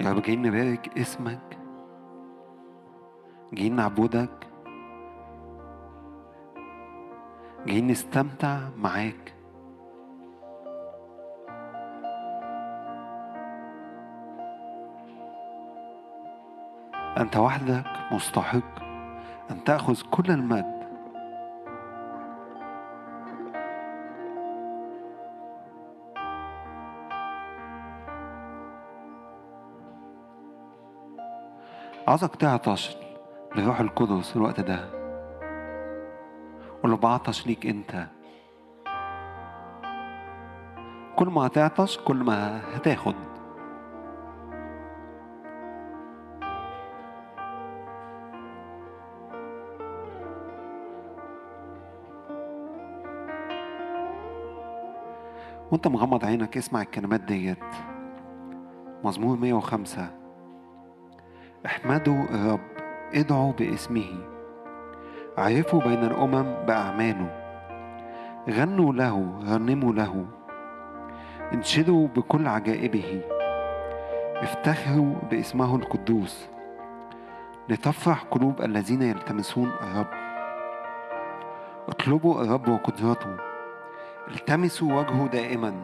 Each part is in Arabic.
يا رب جايين نبارك اسمك؟ جايين نعبدك جايين نستمتع معاك. أنت وحدك مستحق أن تأخذ كل المجد عاوزك تعطش. لروح القدس الوقت ده. ولو بعطش ليك انت. كل ما هتعطش كل ما هتاخد. وانت مغمض عينك اسمع الكلمات ديت. مزمور 105 احمدوا الرب ادعوا باسمه. عرفوا بين الأمم بأعماله. غنوا له رنموا له. انشدوا بكل عجائبه. افتخروا باسمه القدوس. لتفرح قلوب الذين يلتمسون الرب. اطلبوا الرب وقدرته التمسوا وجهه دائما.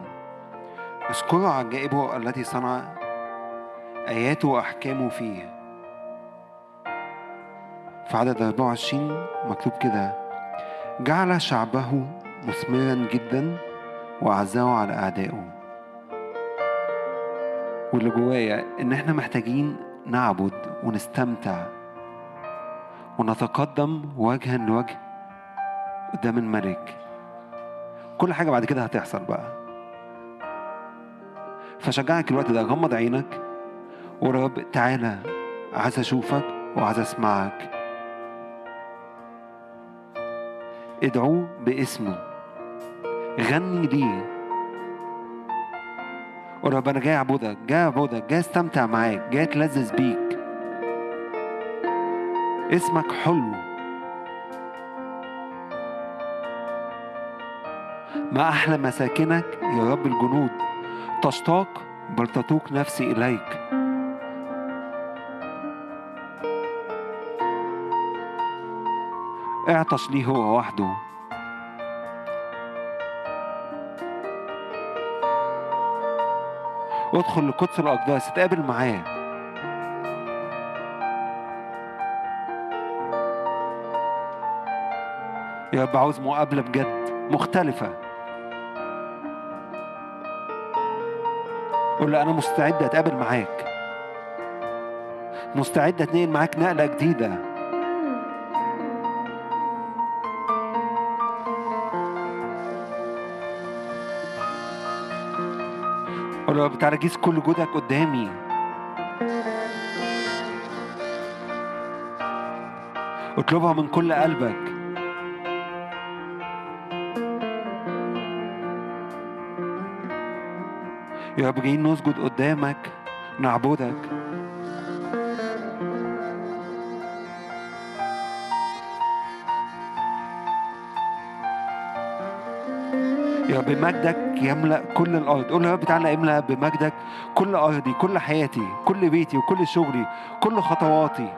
اذكروا عجائبه التي صنع. آياته وأحكامه فيه. في عدد 24 مكتوب كده جعل شعبه مثمرا جدا وأعزاه على أعدائه. واللي جوايا إن إحنا محتاجين نعبد ونستمتع ونتقدم وجها لوجه قدام الملك. كل حاجة بعد كده هتحصل بقى. فشجعك الوقت ده غمض عينك ورب تعالى عايز أشوفك وعايز أسمعك. ادعوه باسمه. غني ليه. ورب أنا جاي اعبدك جاي اعبدك جاي استمتع معاك جاي اتلذذ بيك. اسمك حلو. ما أحلى مساكنك يا رب الجنود تشتاق بل تتوق نفسي إليك. اعطش ليه هو وحده وادخل لقدس الأقداس اتقابل معاه. يا رب عاوز مقابلة بجد مختلفة. قول له أنا مستعد أتقابل معاك. مستعد أتنقل معاك نقلة جديدة. قول يا رب تعالى جيس كل جودك قدامي. اطلبها من كل قلبك. يا رب جايين نسجد قدامك نعبدك. يا رب مجدك يملأ كل الأرض. قول يا رب تعالى املأ بمجدك كل أرضي كل حياتي كل بيتي وكل شغلي كل خطواتي.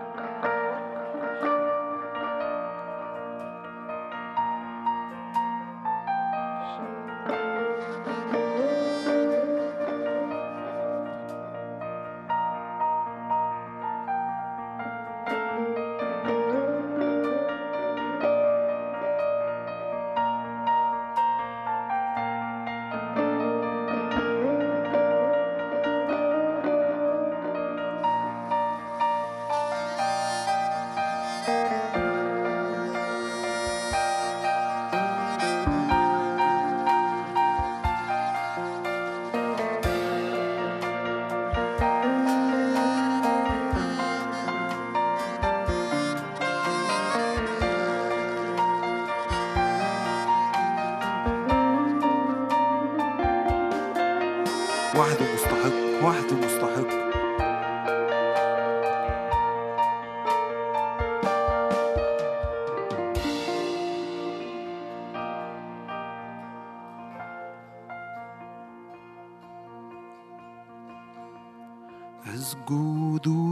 do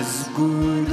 أسجد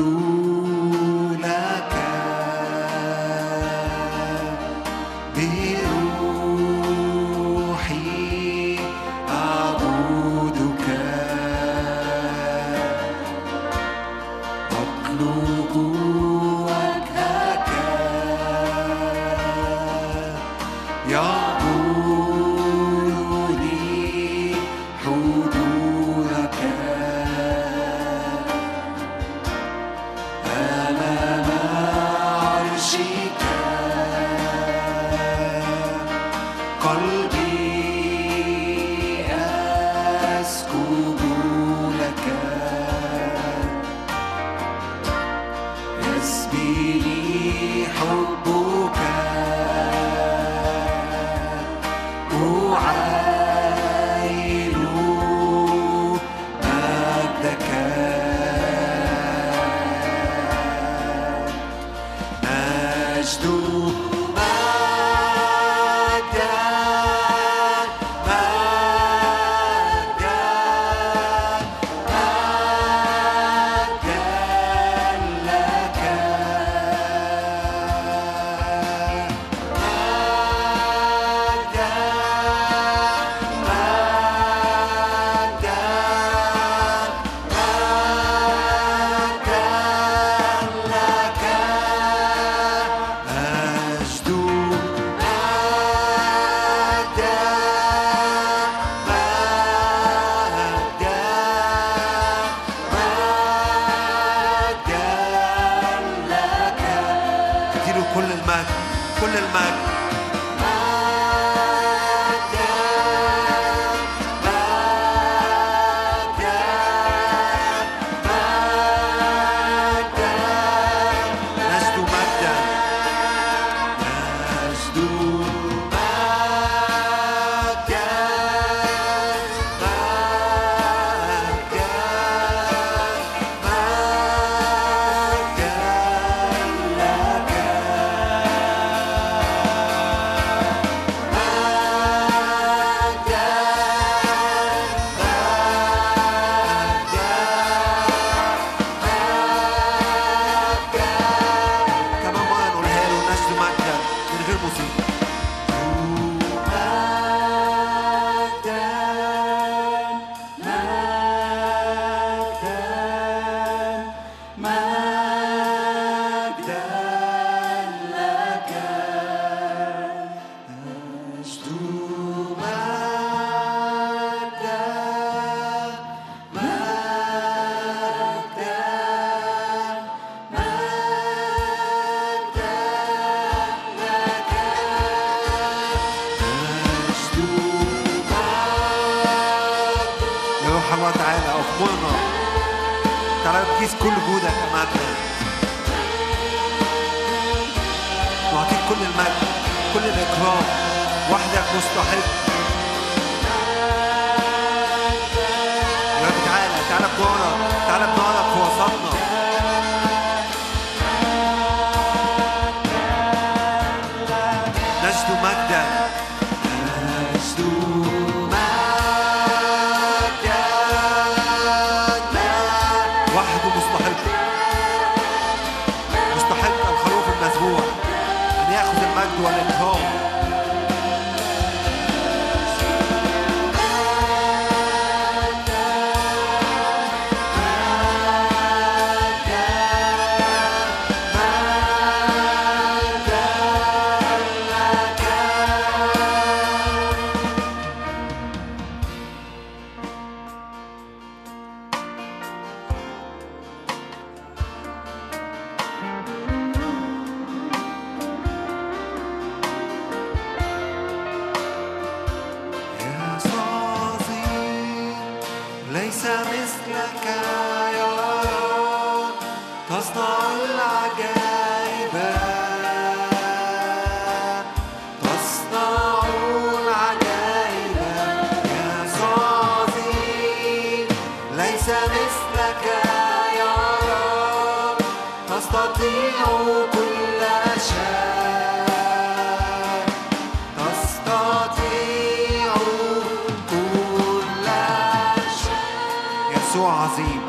عظيم.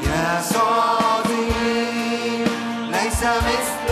يسوع عظيم ليس مثل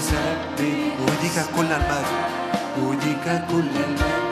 usarte. Hoy diga con la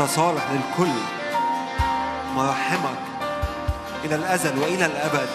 أنت صالح للكل مراحمك إلى الأزل وإلى الأبد.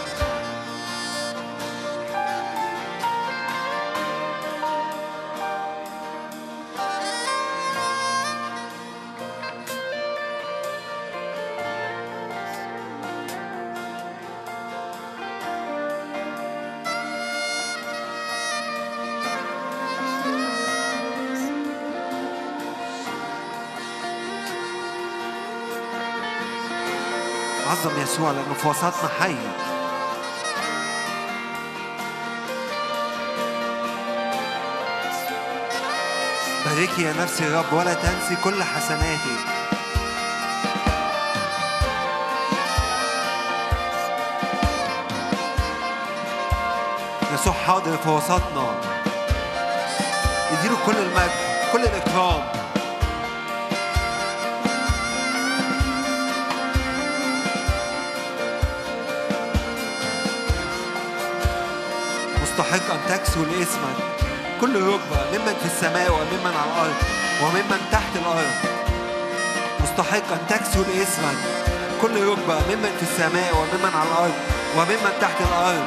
عظم يسوع لأنه في وسطنا حي باركي يا نفسي يا رب ولا تنسي كل حسناتي. يسوع حاضر في وسطنا. يديله كل المجد كل الإكرام. مستحق أن تكسو لإسمك. كل ركبة ممن في السماء وممن على الأرض وممن تحت الأرض مستحق أن تكسو لإسمك. كل ركبة ممن في السماء وممن على الأرض وممن تحت الأرض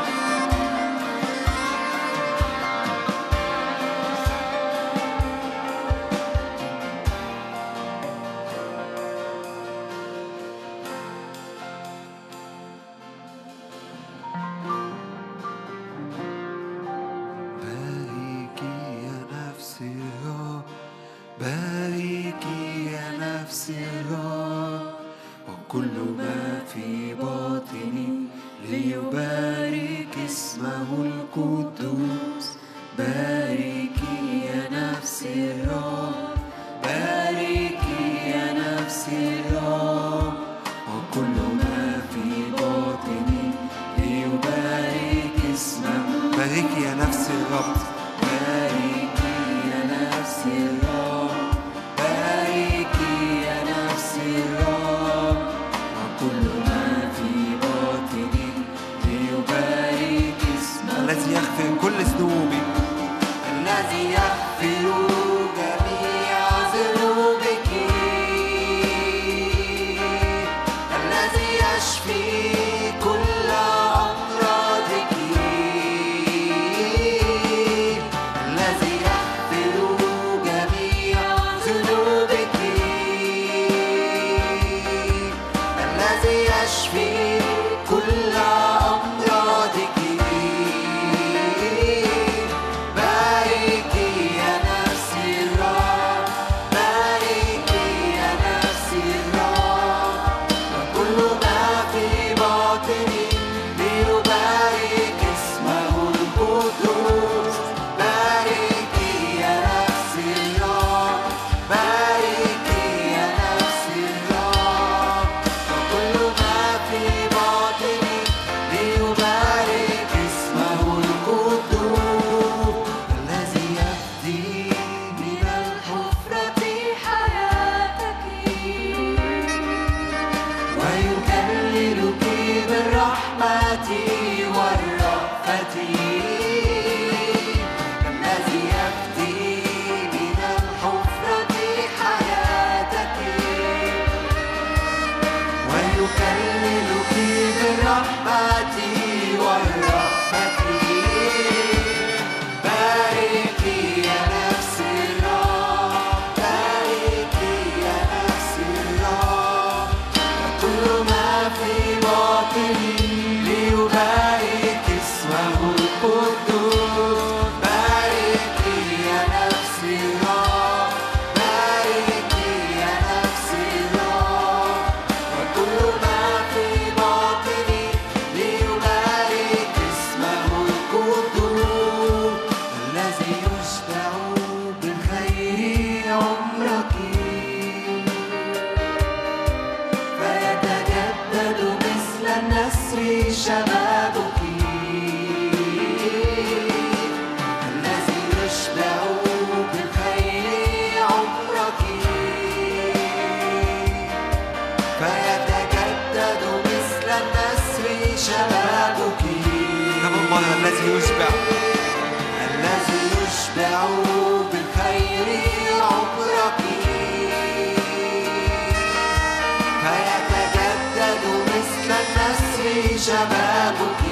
شبابك.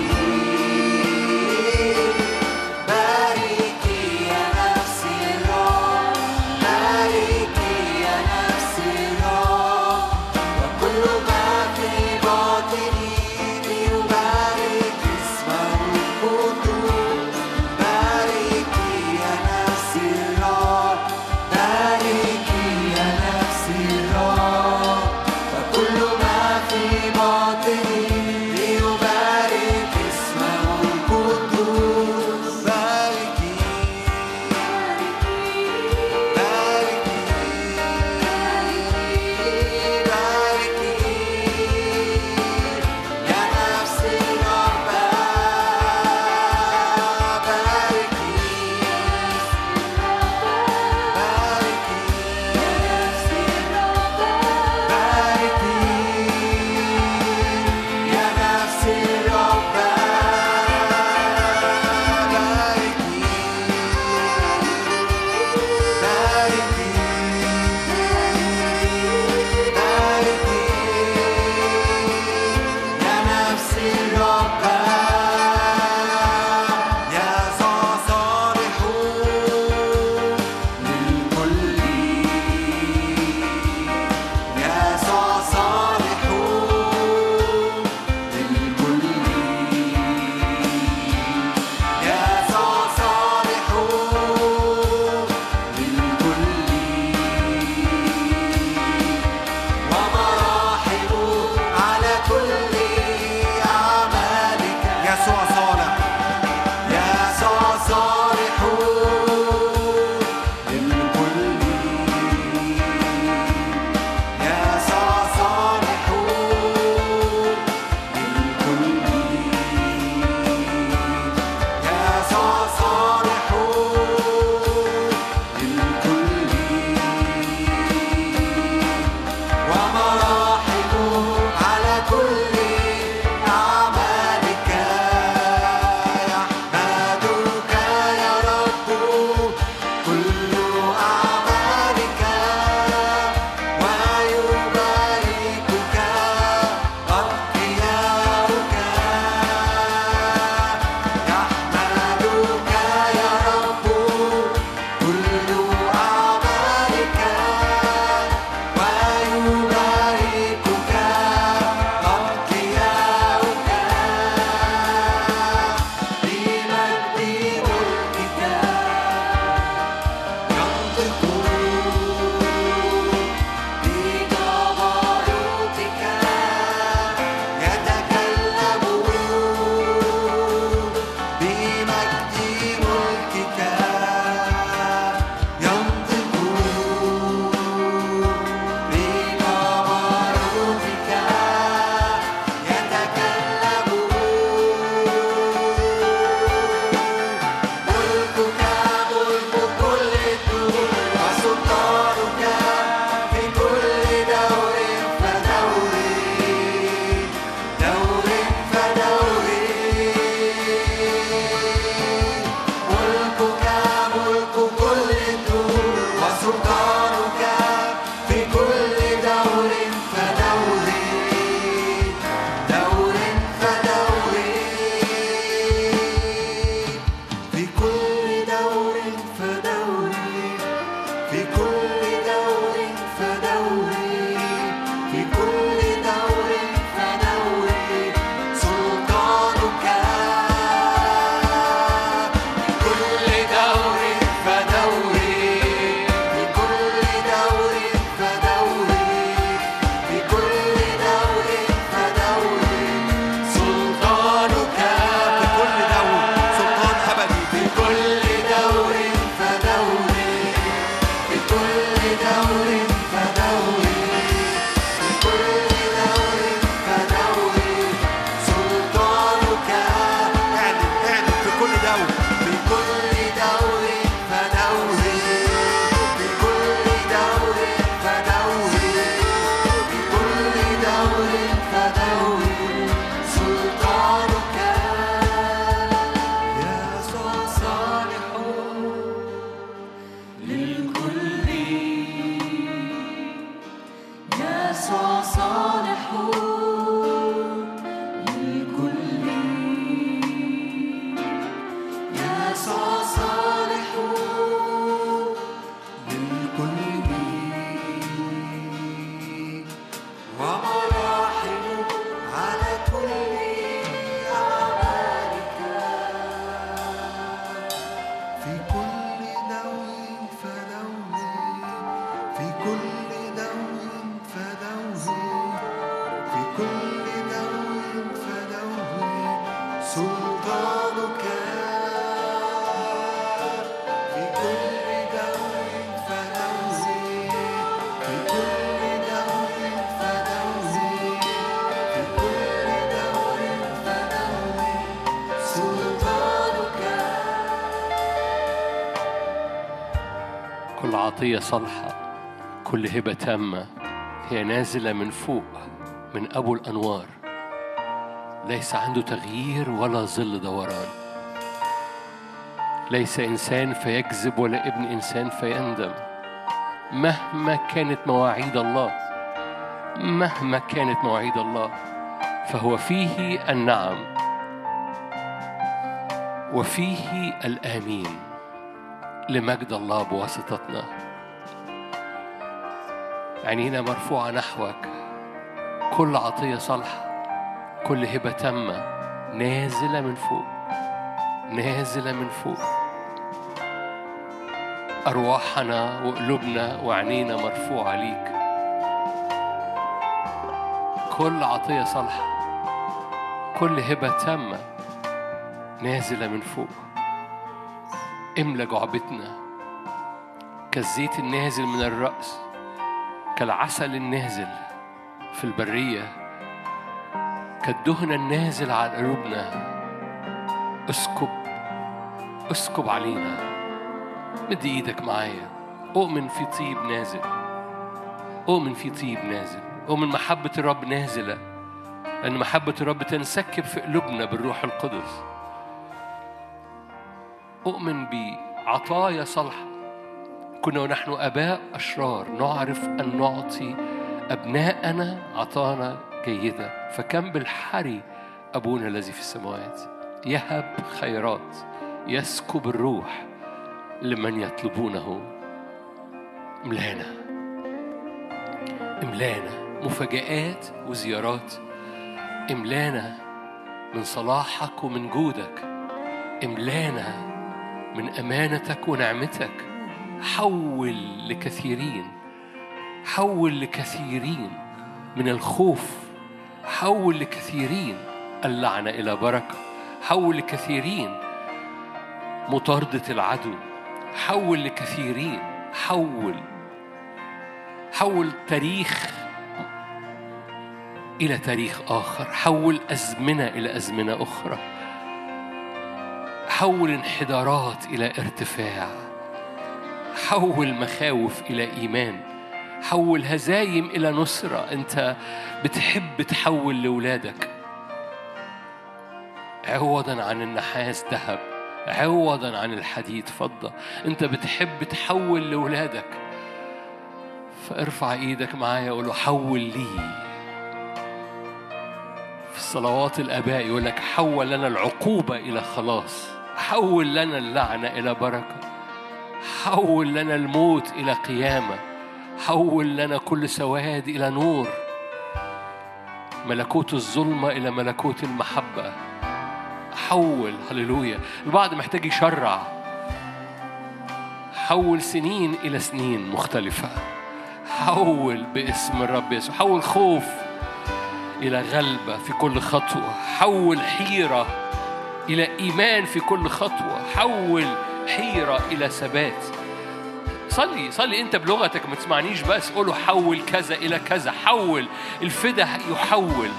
عطية صالحة كل هبة تامة هي نازلة من فوق من أبو الأنوار. ليس عنده تغيير ولا ظل دوران. ليس إنسان فيكذب ولا ابن إنسان فيندم. مهما كانت مواعيد الله مهما كانت مواعيد الله فهو فيه النعم وفيه الآمين لمجد الله بواسطتنا. عينينا مرفوعة نحوك. كل عطية صالحة كل هبة تامة. نازلة من فوق نازلة من فوق. أرواحنا وقلوبنا وعينينا مرفوعة ليك. كل عطية صالحة كل هبة تامة. نازلة من فوق. املى جعبتنا. كالزيت النازل من الرأس. كالعسل النازل في البرية كالدهن النازل على قلوبنا. اسكب اسكب علينا. مد إيدك معايا. اؤمن في طيب نازل. اؤمن في طيب نازل. اؤمن محبة الرب نازلة. لأن محبة الرب تنسكب في قلوبنا بالروح القدس. أؤمن بعطايا صالحة كنا ونحن آباء أشرار نعرف أن نعطي أبناءنا عطانا جيدة. فكم بالحري أبونا الذي في السماوات. يهب خيرات يسكب الروح لمن يطلبونه. املانا املانا مفاجآت وزيارات. املانا من صلاحك ومن جودك. املانا من أمانتك ونعمتك. حول لكثيرين حول لكثيرين من الخوف حول لكثيرين اللعنة إلى بركة حول لكثيرين مطاردة العدو حول لكثيرين حول حول تاريخ إلى تاريخ آخر حول أزمنة إلى أزمنة أخرى حول انحدارات إلى ارتفاع. حول مخاوف إلى إيمان حول هزايم إلى نصرة. أنت بتحب تحول لاولادك عوضا عن النحاس ذهب عوضا عن الحديد فضة. أنت بتحب تحول لاولادك فارفع إيدك معايا وقول له حول لي. في الصلوات الآباء يقول لك حول لنا العقوبة إلى خلاص حول لنا اللعنة إلى بركة. حول لنا الموت إلى قيامة. حول لنا كل سواد إلى نور. ملكوت الظلمه إلى ملكوت المحبة. حول هللويا. البعض محتاج يشرع. حول سنين إلى سنين مختلفة. حول باسم الرب يسوع. حول خوف إلى غلبة في كل خطوة. حول حيرة إلى إيمان في كل خطوة. حول حيرة إلى ثبات. صلي صلي أنت بلغتك ما تسمعنيش بس. قوله حول كذا إلى كذا. حول. الفدا يحول.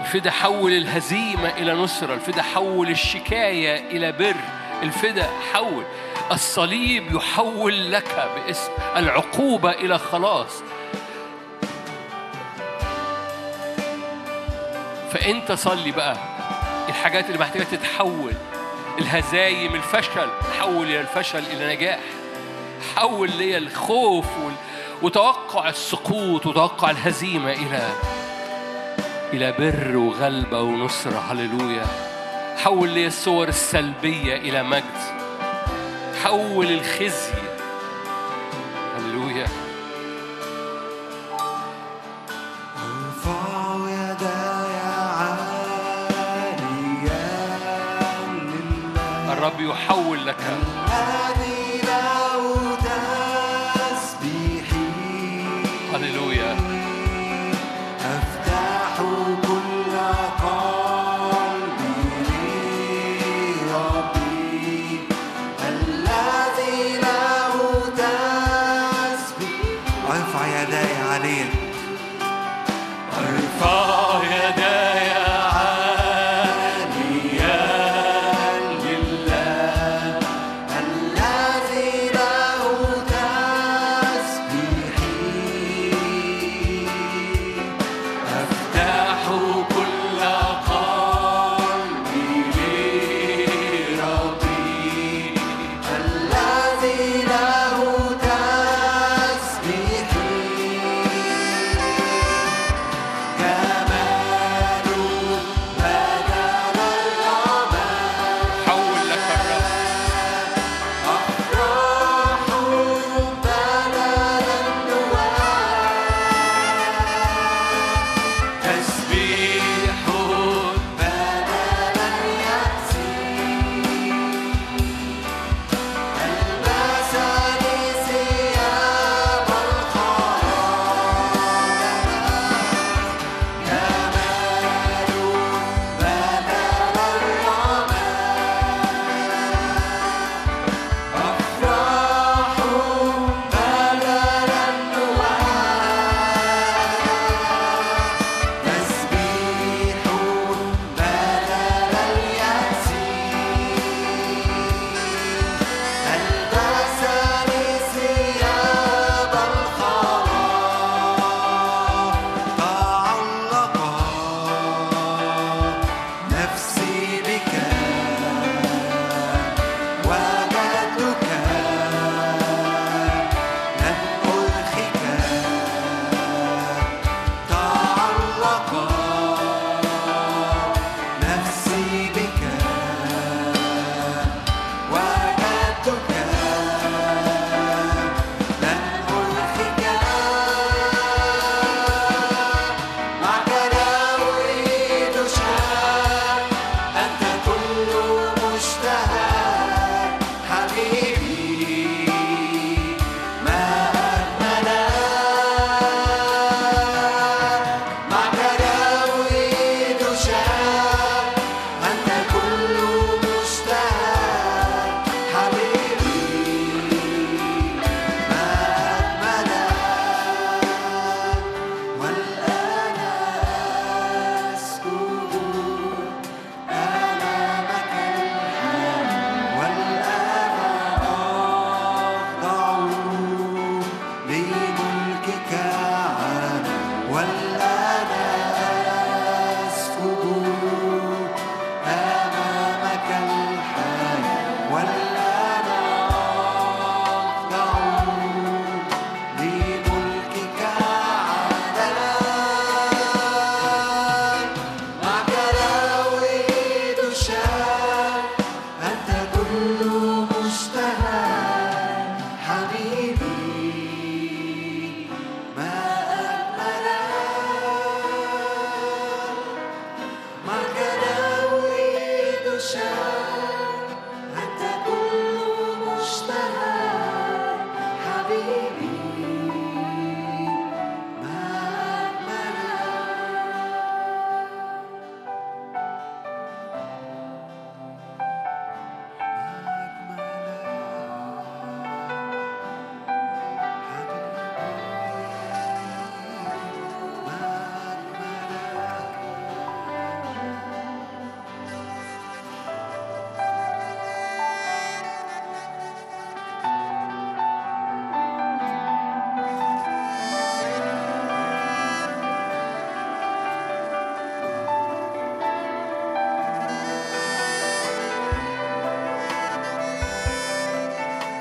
الفدا حول الهزيمة إلى نصرة. الفدا حول الشكاية إلى بر. الفدا حول. الصليب يحول لك باسم. العقوبة إلى خلاص. فأنت صلي بقى. الحاجات اللي محتاجة تتحول. الهزايم الفشل. حول إلى الفشل إلى نجاح. حول لي الخوف وتوقع السقوط وتوقع الهزيمة إلى إلى بر وغلبة ونصره هللويا. حول لي الصور السلبية إلى مجد. حول الخزي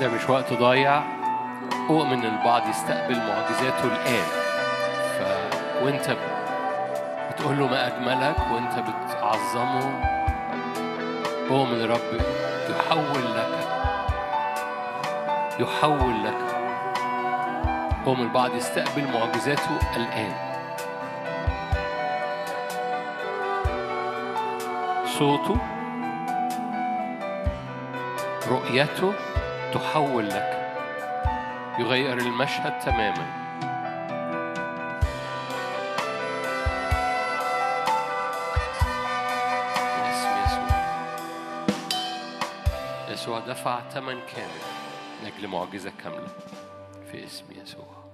ده مش وقت ضايع. أؤمن أن البعض يستقبل معجزاته الآن. ف... وأنت بتقول له ما أجملك وأنت بتعظمه. أؤمن رب يحول لك يحول لك. أؤمن البعض يستقبل معجزاته الآن. صوته رؤيته تحول لك. يغير المشهد تماما. يسوع دفع ثمن كامل لأجل معجزة كاملة في اسم يسوع.